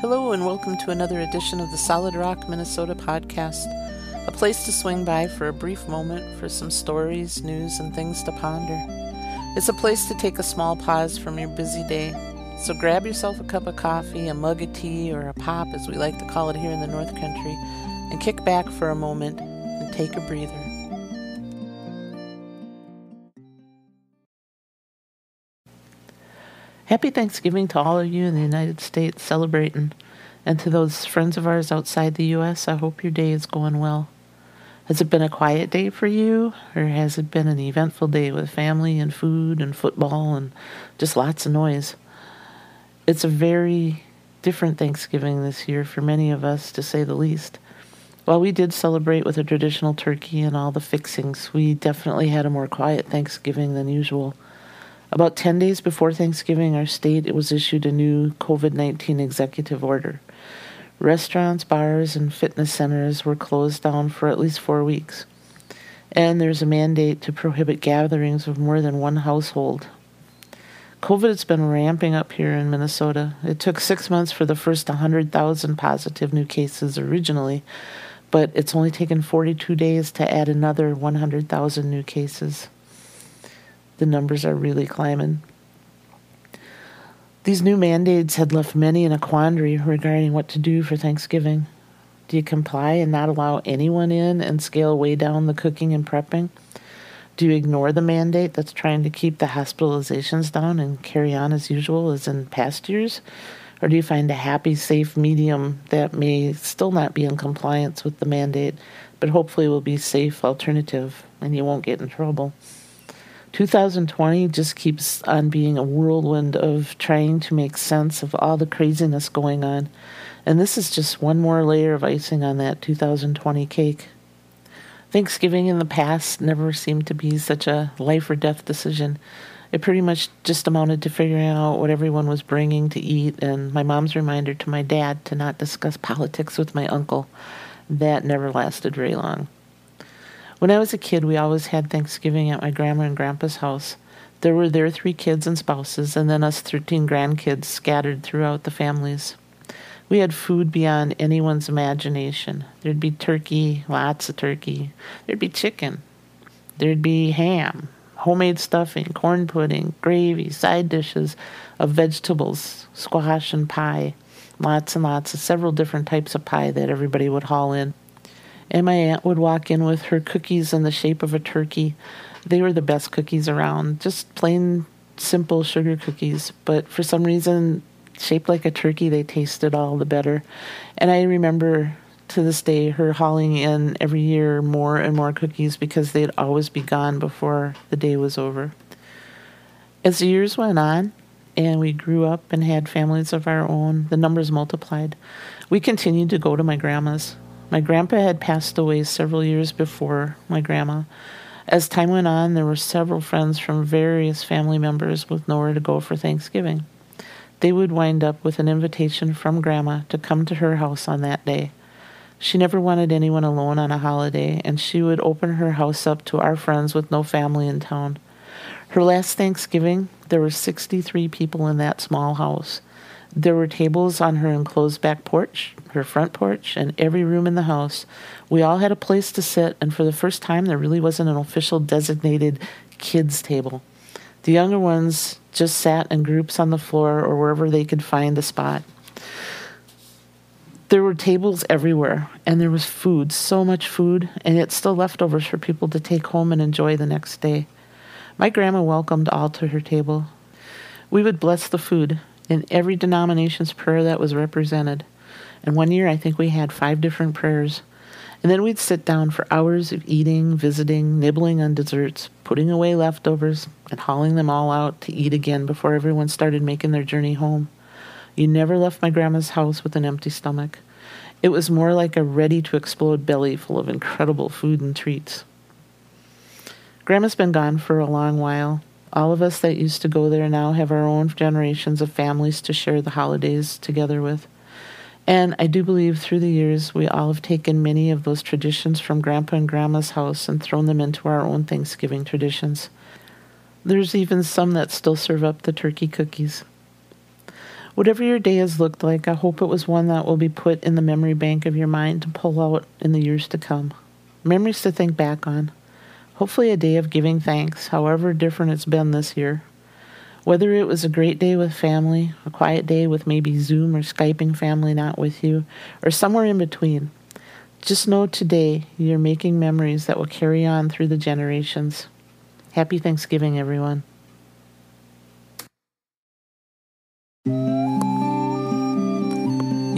Hello, and welcome to another edition of the Solid Rock, Minnesota podcast, a place to swing by for a brief moment for some stories, news, and things to ponder. It's a place to take a small pause from your busy day. So grab yourself a cup of coffee, a mug of tea, or a pop, as we like to call it here in the North Country, and kick back for a moment and take a breather. Happy Thanksgiving to all of you in the United States celebrating. And to those friends of ours outside the U.S., I hope your day is going well. Has it been a quiet day for you, or has it been an eventful day with family and food and football and just lots of noise? It's a very different Thanksgiving this year for many of us, to say the least. While we did celebrate with a traditional turkey and all the fixings, we definitely had a more quiet Thanksgiving than usual. About 10 days before Thanksgiving, our state it was issued a new COVID 19 executive order. Restaurants, bars, and fitness centers were closed down for at least four weeks. And there's a mandate to prohibit gatherings of more than one household. COVID has been ramping up here in Minnesota. It took six months for the first 100,000 positive new cases originally, but it's only taken 42 days to add another 100,000 new cases the numbers are really climbing. These new mandates had left many in a quandary regarding what to do for Thanksgiving. Do you comply and not allow anyone in and scale way down the cooking and prepping? Do you ignore the mandate that's trying to keep the hospitalizations down and carry on as usual as in past years? Or do you find a happy, safe medium that may still not be in compliance with the mandate, but hopefully will be safe alternative and you won't get in trouble? 2020 just keeps on being a whirlwind of trying to make sense of all the craziness going on. And this is just one more layer of icing on that 2020 cake. Thanksgiving in the past never seemed to be such a life or death decision. It pretty much just amounted to figuring out what everyone was bringing to eat and my mom's reminder to my dad to not discuss politics with my uncle. That never lasted very long. When I was a kid, we always had Thanksgiving at my grandma and grandpa's house. There were their three kids and spouses, and then us 13 grandkids scattered throughout the families. We had food beyond anyone's imagination. There'd be turkey, lots of turkey. There'd be chicken. There'd be ham, homemade stuffing, corn pudding, gravy, side dishes of vegetables, squash, and pie. Lots and lots of several different types of pie that everybody would haul in and my aunt would walk in with her cookies in the shape of a turkey. They were the best cookies around, just plain simple sugar cookies, but for some reason, shaped like a turkey, they tasted all the better. And I remember to this day her hauling in every year more and more cookies because they'd always be gone before the day was over. As the years went on, and we grew up and had families of our own, the numbers multiplied. We continued to go to my grandma's. My grandpa had passed away several years before my grandma. As time went on, there were several friends from various family members with nowhere to go for Thanksgiving. They would wind up with an invitation from Grandma to come to her house on that day. She never wanted anyone alone on a holiday, and she would open her house up to our friends with no family in town. Her last Thanksgiving, there were 63 people in that small house. There were tables on her enclosed back porch, her front porch, and every room in the house. We all had a place to sit, and for the first time, there really wasn't an official designated kids' table. The younger ones just sat in groups on the floor or wherever they could find a spot. There were tables everywhere, and there was food, so much food, and yet still leftovers for people to take home and enjoy the next day. My grandma welcomed all to her table. We would bless the food, in every denomination's prayer that was represented. And one year, I think we had five different prayers. And then we'd sit down for hours of eating, visiting, nibbling on desserts, putting away leftovers, and hauling them all out to eat again before everyone started making their journey home. You never left my grandma's house with an empty stomach. It was more like a ready to explode belly full of incredible food and treats. Grandma's been gone for a long while, all of us that used to go there now have our own generations of families to share the holidays together with. And I do believe through the years we all have taken many of those traditions from Grandpa and Grandma's house and thrown them into our own Thanksgiving traditions. There's even some that still serve up the turkey cookies. Whatever your day has looked like, I hope it was one that will be put in the memory bank of your mind to pull out in the years to come. Memories to think back on. Hopefully, a day of giving thanks, however different it's been this year. Whether it was a great day with family, a quiet day with maybe Zoom or Skyping family not with you, or somewhere in between, just know today you're making memories that will carry on through the generations. Happy Thanksgiving, everyone.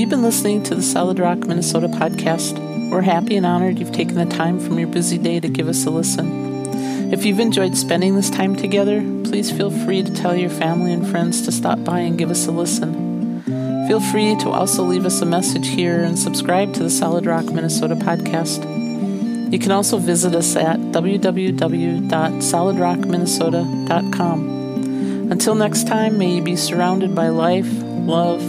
You've been listening to the Solid Rock Minnesota podcast. We're happy and honored you've taken the time from your busy day to give us a listen. If you've enjoyed spending this time together, please feel free to tell your family and friends to stop by and give us a listen. Feel free to also leave us a message here and subscribe to the Solid Rock Minnesota podcast. You can also visit us at www.solidrockminnesota.com. Until next time, may you be surrounded by life, love,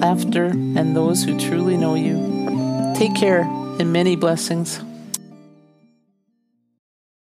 laughter, and those who truly know you. Take care and many blessings.